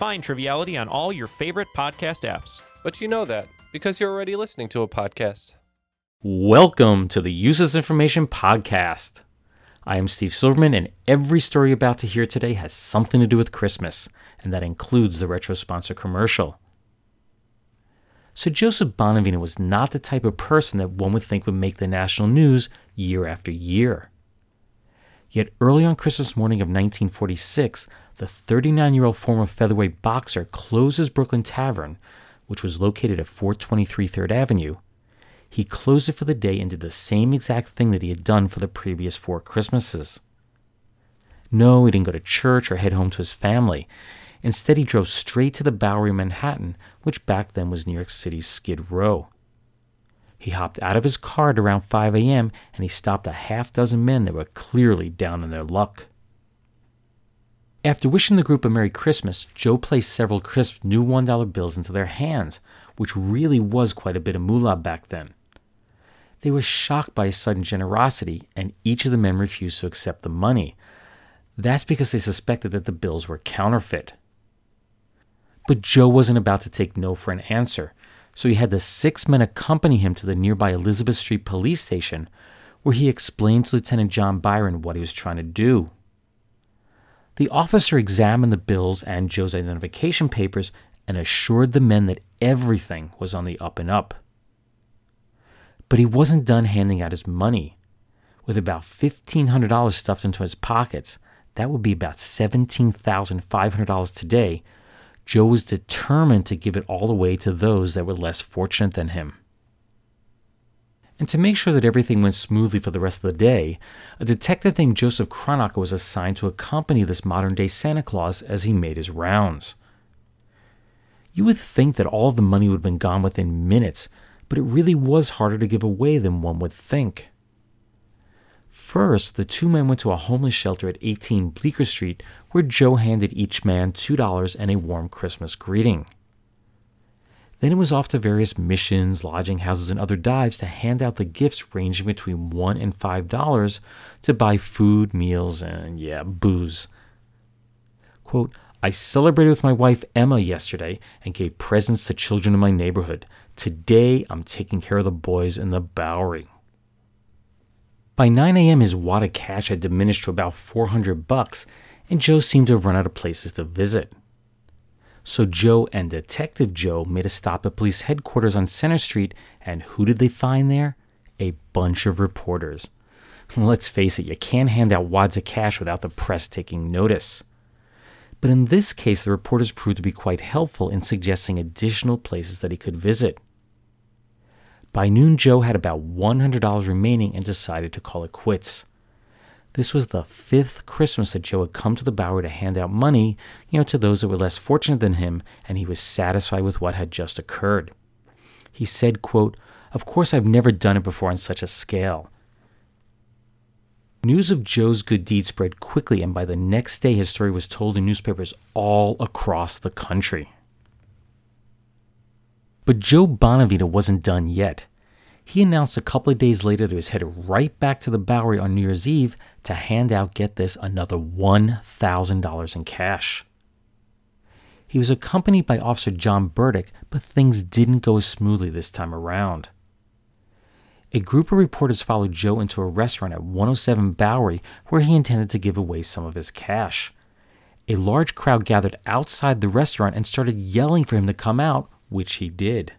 Find Triviality on all your favorite podcast apps. but you know that because you're already listening to a podcast. Welcome to the Useless Information Podcast. I am Steve Silverman, and every story you're about to hear today has something to do with Christmas, and that includes the retro sponsor commercial. So, Joseph Bonavita was not the type of person that one would think would make the national news year after year. Yet, early on Christmas morning of 1946, the 39 year old former featherweight boxer closes Brooklyn Tavern, which was located at 423 3rd Avenue, he closed it for the day and did the same exact thing that he had done for the previous four Christmases. No, he didn't go to church or head home to his family. Instead, he drove straight to the Bowery, in Manhattan, which back then was New York City's Skid Row. He hopped out of his car at around 5 a.m. and he stopped a half dozen men that were clearly down on their luck. After wishing the group a Merry Christmas, Joe placed several crisp new $1 bills into their hands, which really was quite a bit of moolah back then. They were shocked by his sudden generosity, and each of the men refused to accept the money. That's because they suspected that the bills were counterfeit. But Joe wasn't about to take no for an answer, so he had the six men accompany him to the nearby Elizabeth Street police station, where he explained to Lieutenant John Byron what he was trying to do. The officer examined the bills and Joe's identification papers and assured the men that everything was on the up and up. But he wasn't done handing out his money. With about $1,500 stuffed into his pockets, that would be about $17,500 today, Joe was determined to give it all away to those that were less fortunate than him. And to make sure that everything went smoothly for the rest of the day, a detective named Joseph Cronacher was assigned to accompany this modern day Santa Claus as he made his rounds. You would think that all of the money would have been gone within minutes, but it really was harder to give away than one would think. First, the two men went to a homeless shelter at 18 Bleecker Street, where Joe handed each man $2 and a warm Christmas greeting. Then it was off to various missions, lodging houses, and other dives to hand out the gifts ranging between one and five dollars to buy food, meals, and yeah, booze. Quote, I celebrated with my wife Emma yesterday and gave presents to children in my neighborhood. Today I'm taking care of the boys in the Bowery. By 9 a.m., his wad of cash had diminished to about 400 bucks, and Joe seemed to run out of places to visit. So Joe and Detective Joe made a stop at police headquarters on Centre Street, and who did they find there? A bunch of reporters. Let's face it, you can't hand out wads of cash without the press taking notice. But in this case, the reporters proved to be quite helpful in suggesting additional places that he could visit. By noon, Joe had about $100 remaining and decided to call it quits. This was the fifth Christmas that Joe had come to the Bowery to hand out money, you know, to those that were less fortunate than him, and he was satisfied with what had just occurred. He said, quote, Of course I've never done it before on such a scale. News of Joe's good deed spread quickly, and by the next day his story was told in newspapers all across the country. But Joe Bonavita wasn't done yet. He announced a couple of days later that he was headed right back to the Bowery on New Year's Eve to hand out, get this, another $1,000 in cash. He was accompanied by Officer John Burdick, but things didn't go smoothly this time around. A group of reporters followed Joe into a restaurant at 107 Bowery where he intended to give away some of his cash. A large crowd gathered outside the restaurant and started yelling for him to come out, which he did.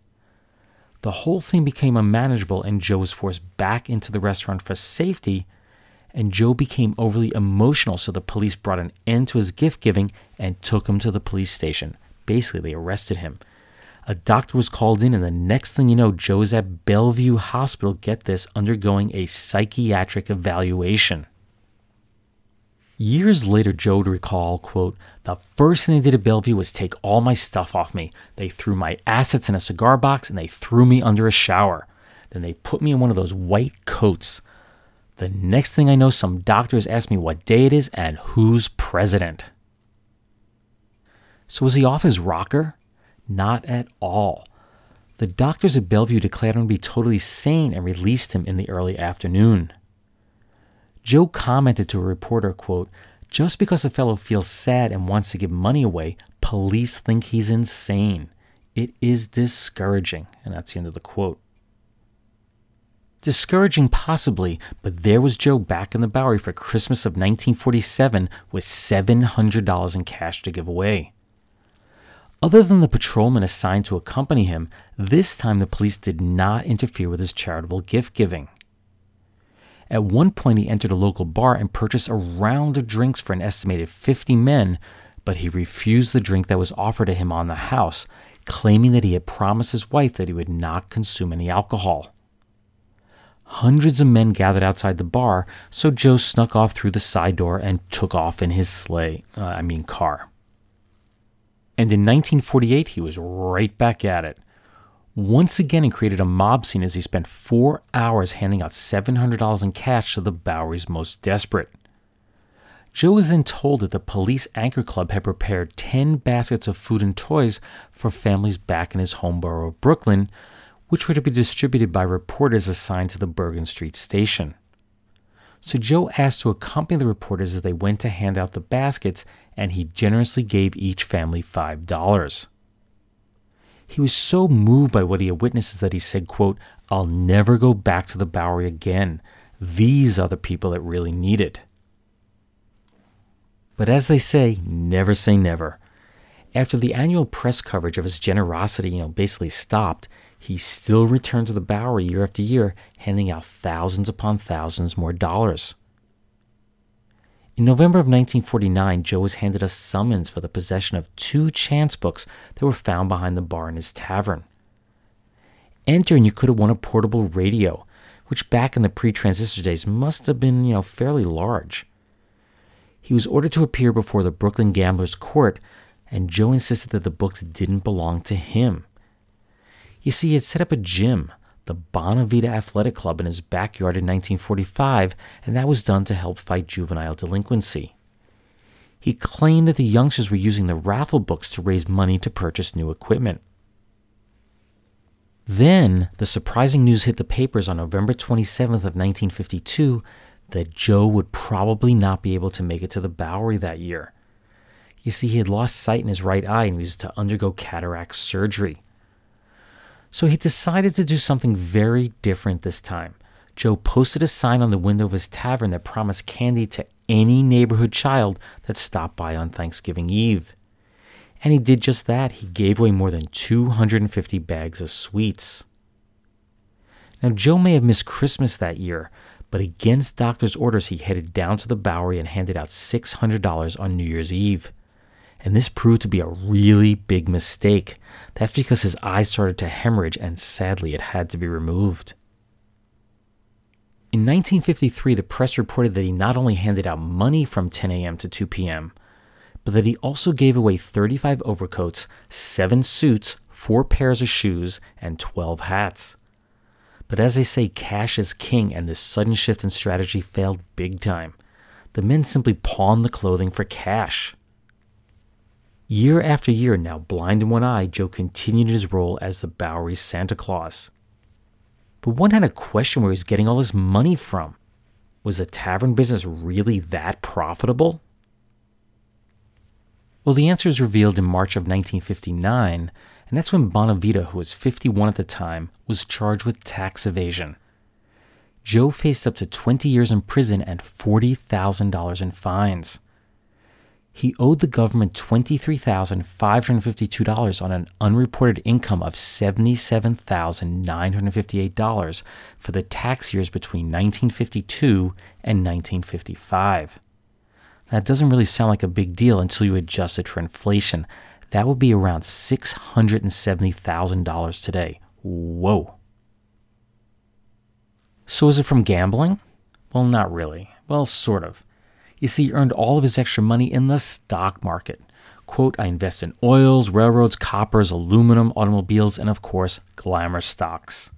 The whole thing became unmanageable, and Joe was forced back into the restaurant for safety. And Joe became overly emotional, so the police brought an end to his gift giving and took him to the police station. Basically, they arrested him. A doctor was called in, and the next thing you know, Joe is at Bellevue Hospital, get this, undergoing a psychiatric evaluation. Years later, Joe would recall, quote, the first thing they did at Bellevue was take all my stuff off me. They threw my assets in a cigar box and they threw me under a shower. Then they put me in one of those white coats. The next thing I know, some doctors ask me what day it is and who's president. So was he off his rocker? Not at all. The doctors at Bellevue declared him to be totally sane and released him in the early afternoon. Joe commented to a reporter, quote, just because a fellow feels sad and wants to give money away, police think he's insane. It is discouraging. And that's the end of the quote. Discouraging, possibly, but there was Joe back in the Bowery for Christmas of 1947 with $700 in cash to give away. Other than the patrolman assigned to accompany him, this time the police did not interfere with his charitable gift giving. At one point, he entered a local bar and purchased a round of drinks for an estimated 50 men, but he refused the drink that was offered to him on the house, claiming that he had promised his wife that he would not consume any alcohol. Hundreds of men gathered outside the bar, so Joe snuck off through the side door and took off in his sleigh, uh, I mean car. And in 1948, he was right back at it once again and created a mob scene as he spent four hours handing out $700 in cash to the Bowery's most desperate. Joe was then told that the Police Anchor Club had prepared 10 baskets of food and toys for families back in his home borough of Brooklyn, which were to be distributed by reporters assigned to the Bergen Street station. So Joe asked to accompany the reporters as they went to hand out the baskets, and he generously gave each family $5. He was so moved by what he had witnessed that he said, quote, I'll never go back to the Bowery again. These are the people that really need it. But as they say, never say never. After the annual press coverage of his generosity, you know, basically stopped, he still returned to the Bowery year after year, handing out thousands upon thousands more dollars. In November of 1949, Joe was handed a summons for the possession of two chance books that were found behind the bar in his tavern. Enter and you could have won a portable radio, which back in the pre-transistor days must have been, you know, fairly large. He was ordered to appear before the Brooklyn Gamblers Court, and Joe insisted that the books didn't belong to him. You see, he had set up a gym, the Bonavita Athletic Club in his backyard in 1945, and that was done to help fight juvenile delinquency. He claimed that the youngsters were using the raffle books to raise money to purchase new equipment. Then, the surprising news hit the papers on November 27th of 1952 that Joe would probably not be able to make it to the Bowery that year. You see, he had lost sight in his right eye and was to undergo cataract surgery. So he decided to do something very different this time. Joe posted a sign on the window of his tavern that promised candy to any neighborhood child that stopped by on Thanksgiving Eve. And he did just that. He gave away more than 250 bags of sweets. Now, Joe may have missed Christmas that year, but against doctor's orders, he headed down to the Bowery and handed out $600 on New Year's Eve and this proved to be a really big mistake. That's because his eye started to hemorrhage, and sadly, it had to be removed. In 1953, the press reported that he not only handed out money from 10 a.m. to 2 p.m., but that he also gave away 35 overcoats, 7 suits, 4 pairs of shoes, and 12 hats. But as they say, cash is king, and this sudden shift in strategy failed big time. The men simply pawned the clothing for cash. Year after year, now blind in one eye, Joe continued his role as the Bowery Santa Claus. But one had a question where he was getting all his money from. Was the tavern business really that profitable? Well, the answer is revealed in March of 1959, and that's when Bonavita, who was 51 at the time, was charged with tax evasion. Joe faced up to 20 years in prison and $40,000 in fines he owed the government $23,552 on an unreported income of $77,958 for the tax years between 1952 and 1955. That doesn't really sound like a big deal until you adjust it for inflation. That would be around $670,000 today. Whoa. So is it from gambling? Well, not really. Well, sort of. You see, he earned all of his extra money in the stock market. Quote, I invest in oils, railroads, coppers, aluminum, automobiles, and of course, glamour stocks.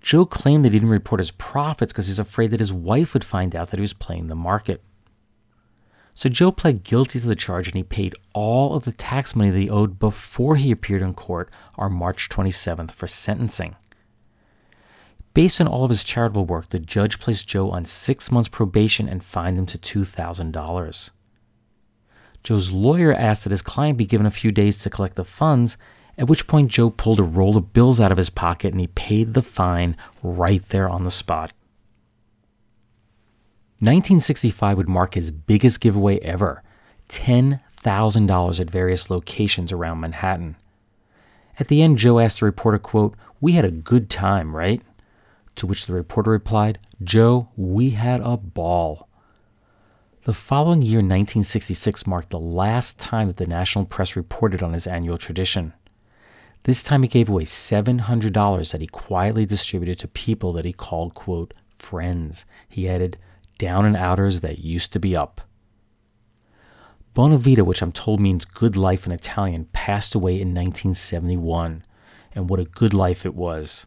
Joe claimed that he didn't report his profits because he's afraid that his wife would find out that he was playing the market. So Joe pled guilty to the charge and he paid all of the tax money that he owed before he appeared in court on March 27th for sentencing. Based on all of his charitable work, the judge placed Joe on six months probation and fined him to $2,000. Joe's lawyer asked that his client be given a few days to collect the funds, at which point Joe pulled a roll of bills out of his pocket and he paid the fine right there on the spot. 1965 would mark his biggest giveaway ever $10,000 at various locations around Manhattan. At the end, Joe asked the reporter, quote, We had a good time, right? To which the reporter replied, Joe, we had a ball. The following year, 1966, marked the last time that the national press reported on his annual tradition. This time he gave away $700 that he quietly distributed to people that he called, quote, friends. He added, down and outers that used to be up. Bonavita, which I'm told means good life in Italian, passed away in 1971. And what a good life it was.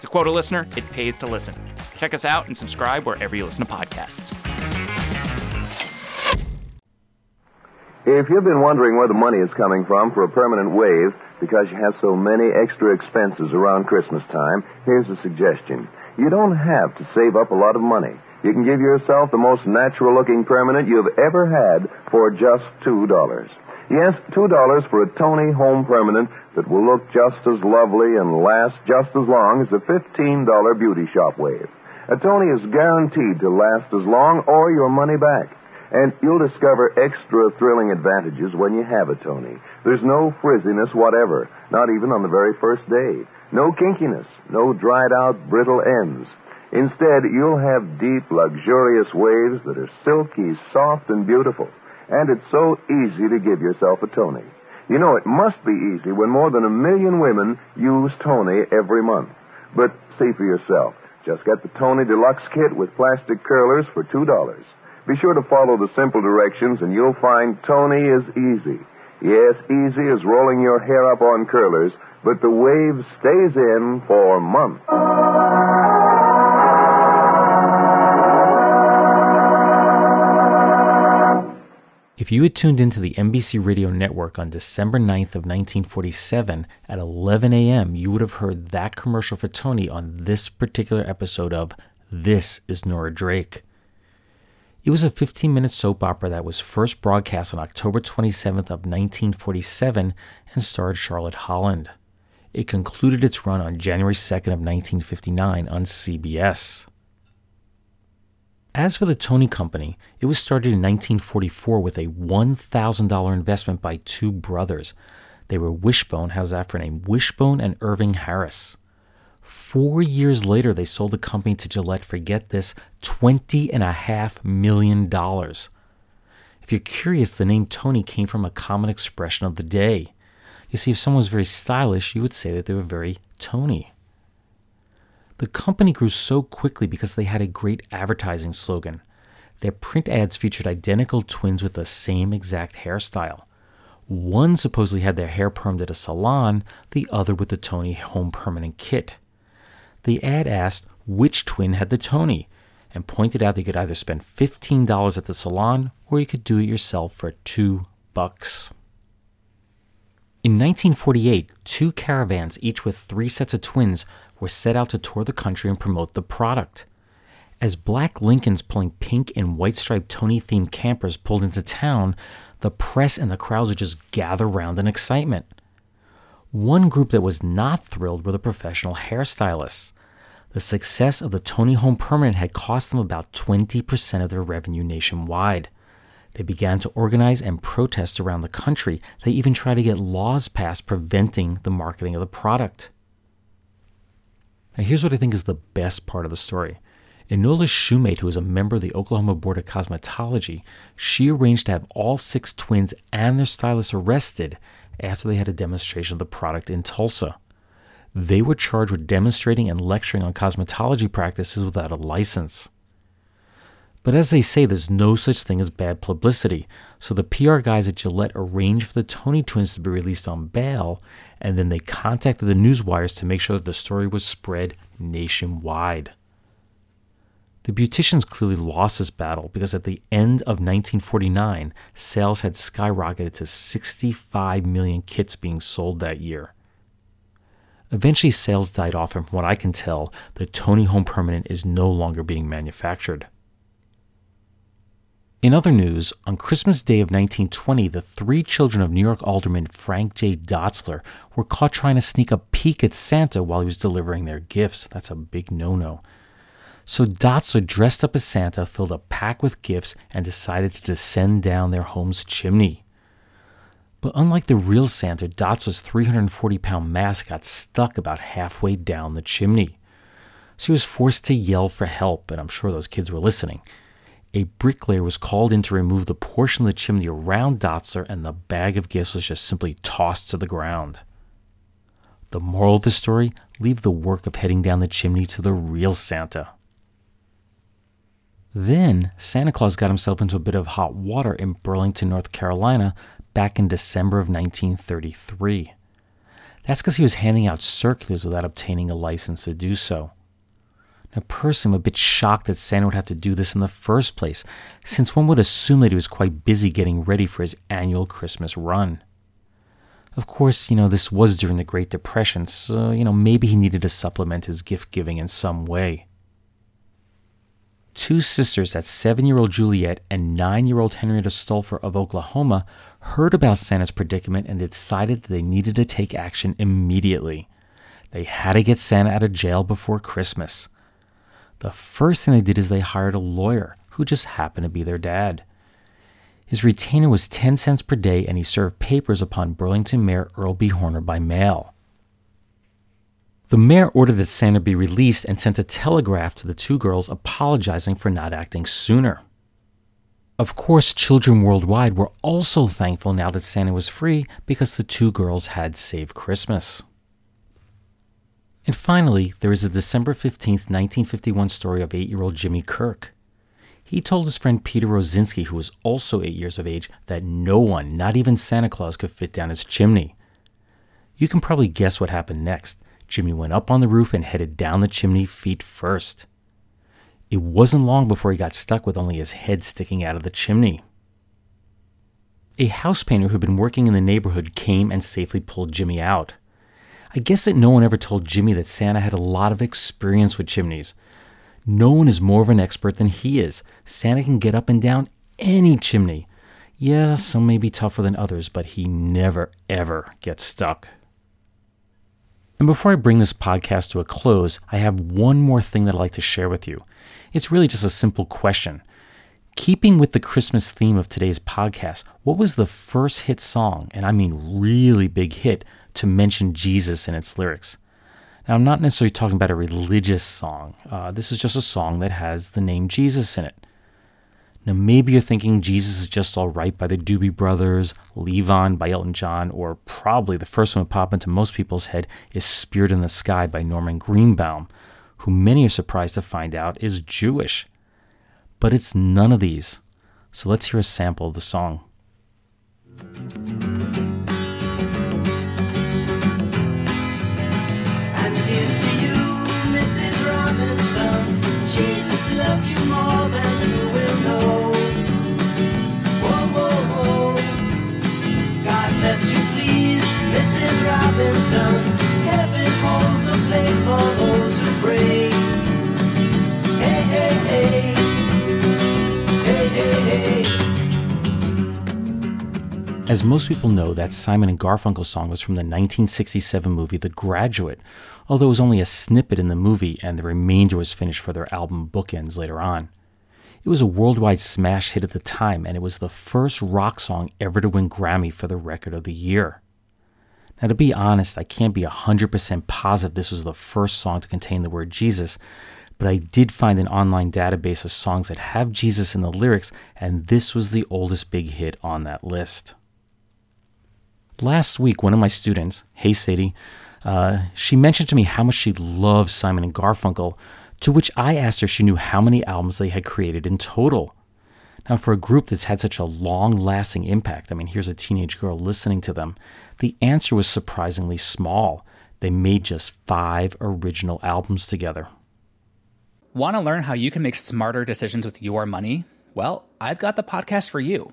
To quote a listener, it pays to listen. Check us out and subscribe wherever you listen to podcasts. If you've been wondering where the money is coming from for a permanent wave because you have so many extra expenses around Christmas time, here's a suggestion. You don't have to save up a lot of money. You can give yourself the most natural looking permanent you've ever had for just $2. Yes, $2 for a Toni home permanent that will look just as lovely and last just as long as a $15 beauty shop wave. A Toni is guaranteed to last as long or your money back. And you'll discover extra thrilling advantages when you have a Toni. There's no frizziness whatever, not even on the very first day. No kinkiness, no dried out, brittle ends. Instead, you'll have deep, luxurious waves that are silky, soft, and beautiful. And it's so easy to give yourself a Toni. You know, it must be easy when more than a million women use Toni every month. But see for yourself. Just get the Toni Deluxe Kit with plastic curlers for $2. Be sure to follow the simple directions and you'll find Toni is easy. Yes, easy as rolling your hair up on curlers, but the wave stays in for months. If you had tuned into the NBC Radio Network on December 9th of 1947 at 11 a.m., you would have heard that commercial for Toni on this particular episode of This is Nora Drake. It was a 15-minute soap opera that was first broadcast on October 27th of 1947 and starred Charlotte Holland. It concluded its run on January 2nd of 1959 on CBS. As for the Toni Company, it was started in 1944 with a $1,000 investment by two brothers. They were Wishbone, how's that for a name? Wishbone and Irving Harris. Four years later, they sold the company to Gillette for, get this, $20.5 million. If you're curious, the name Toni came from a common expression of the day. You see, if someone was very stylish, you would say that they were very Tony. The company grew so quickly because they had a great advertising slogan. Their print ads featured identical twins with the same exact hairstyle. One supposedly had their hair permed at a salon, the other with the Toni Home Permanent Kit. The ad asked which twin had the Toni and pointed out that you could either spend $15 at the salon or you could do it yourself for 2 bucks. In 1948, two caravans, each with three sets of twins, were set out to tour the country and promote the product. As black Lincolns pulling pink and white striped Toni themed campers pulled into town, the press and the crowds would just gather round in excitement. One group that was not thrilled were the professional hairstylists. The success of the Toni Home Permanent had cost them about 20% of their revenue nationwide. They began to organize and protest around the country. They even tried to get laws passed preventing the marketing of the product. Now, here's what I think is the best part of the story. Enola Shumate, who is a member of the Oklahoma Board of Cosmetology, she arranged to have all six twins and their stylist arrested after they had a demonstration of the product in Tulsa. They were charged with demonstrating and lecturing on cosmetology practices without a license. But as they say, there's no such thing as bad publicity. So the PR guys at Gillette arranged for the Toni twins to be released on bail, and then they contacted the news wires to make sure that the story was spread nationwide. The beauticians clearly lost this battle because at the end of 1949, sales had skyrocketed to 65 million kits being sold that year. Eventually, sales died off, and from what I can tell, the Toni Home Permanent is no longer being manufactured. In other news, on Christmas Day of 1920, the three children of New York Alderman Frank J. Dotzler were caught trying to sneak a peek at Santa while he was delivering their gifts. That's a big no no. So Dotzler dressed up as Santa, filled a pack with gifts, and decided to descend down their home's chimney. But unlike the real Santa, Dotzler's 340 pound mask got stuck about halfway down the chimney. So he was forced to yell for help, and I'm sure those kids were listening a bricklayer was called in to remove the portion of the chimney around Dotzler, and the bag of gifts was just simply tossed to the ground. The moral of the story leave the work of heading down the chimney to the real Santa. Then, Santa Claus got himself into a bit of hot water in Burlington, North Carolina, back in December of 1933. That's because he was handing out circulars without obtaining a license to do so. Now, personally, I'm a bit shocked that Santa would have to do this in the first place, since one would assume that he was quite busy getting ready for his annual Christmas run. Of course, you know, this was during the Great Depression, so, you know, maybe he needed to supplement his gift giving in some way. Two sisters, that seven year old Juliet and nine year old Henrietta Stolfer of Oklahoma, heard about Santa's predicament and decided that they needed to take action immediately. They had to get Santa out of jail before Christmas. The first thing they did is they hired a lawyer who just happened to be their dad. His retainer was 10 cents per day and he served papers upon Burlington Mayor Earl B. Horner by mail. The mayor ordered that Santa be released and sent a telegraph to the two girls apologizing for not acting sooner. Of course, children worldwide were also thankful now that Santa was free because the two girls had saved Christmas. And finally, there is a December 15, 1951 story of eight year old Jimmy Kirk. He told his friend Peter Rosinski, who was also eight years of age, that no one, not even Santa Claus, could fit down his chimney. You can probably guess what happened next. Jimmy went up on the roof and headed down the chimney feet first. It wasn't long before he got stuck with only his head sticking out of the chimney. A house painter who'd been working in the neighborhood came and safely pulled Jimmy out. I guess that no one ever told Jimmy that Santa had a lot of experience with chimneys. No one is more of an expert than he is. Santa can get up and down any chimney. Yeah, some may be tougher than others, but he never, ever gets stuck. And before I bring this podcast to a close, I have one more thing that I'd like to share with you. It's really just a simple question. Keeping with the Christmas theme of today's podcast, what was the first hit song, and I mean really big hit, to mention Jesus in its lyrics. Now, I'm not necessarily talking about a religious song. Uh, this is just a song that has the name Jesus in it. Now, maybe you're thinking Jesus is just all right by the Doobie Brothers, Levon by Elton John, or probably the first one to pop into most people's head is Spirit in the Sky by Norman Greenbaum, who many are surprised to find out is Jewish. But it's none of these. So let's hear a sample of the song. Robinson. Heaven holds a place for As most people know, that Simon and Garfunkel song was from the 1967 movie The Graduate, although it was only a snippet in the movie and the remainder was finished for their album Bookends later on. It was a worldwide smash hit at the time, and it was the first rock song ever to win Grammy for the Record of the Year. Now, to be honest, I can't be 100% positive this was the first song to contain the word Jesus, but I did find an online database of songs that have Jesus in the lyrics, and this was the oldest big hit on that list. Last week, one of my students, hey Sadie, uh, she mentioned to me how much she loves Simon and Garfunkel, to which I asked her if she knew how many albums they had created in total. Now, for a group that's had such a long lasting impact, I mean, here's a teenage girl listening to them, the answer was surprisingly small. They made just five original albums together. Want to learn how you can make smarter decisions with your money? Well, I've got the podcast for you.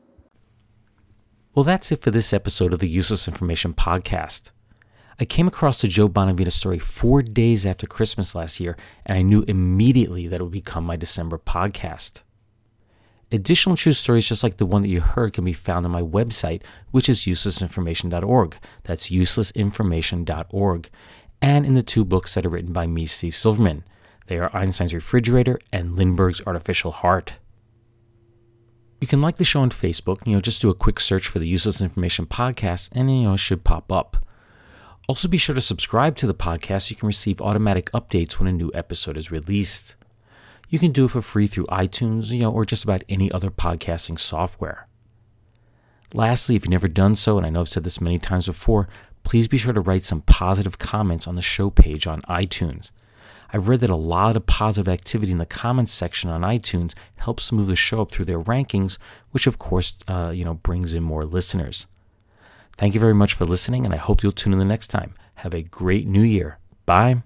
Well, that's it for this episode of the Useless Information Podcast. I came across the Joe Bonavita story four days after Christmas last year, and I knew immediately that it would become my December podcast. Additional true stories just like the one that you heard can be found on my website, which is uselessinformation.org. That's uselessinformation.org. And in the two books that are written by me, Steve Silverman. They are Einstein's Refrigerator and Lindbergh's Artificial Heart. You can like the show on Facebook. You know, just do a quick search for the Useless Information Podcast, and you know, it should pop up. Also, be sure to subscribe to the podcast so you can receive automatic updates when a new episode is released. You can do it for free through iTunes, you know, or just about any other podcasting software. Lastly, if you've never done so, and I know I've said this many times before, please be sure to write some positive comments on the show page on iTunes. I've read that a lot of positive activity in the comments section on iTunes helps move the show up through their rankings, which of course, uh, you know, brings in more listeners. Thank you very much for listening, and I hope you'll tune in the next time. Have a great new year. Bye.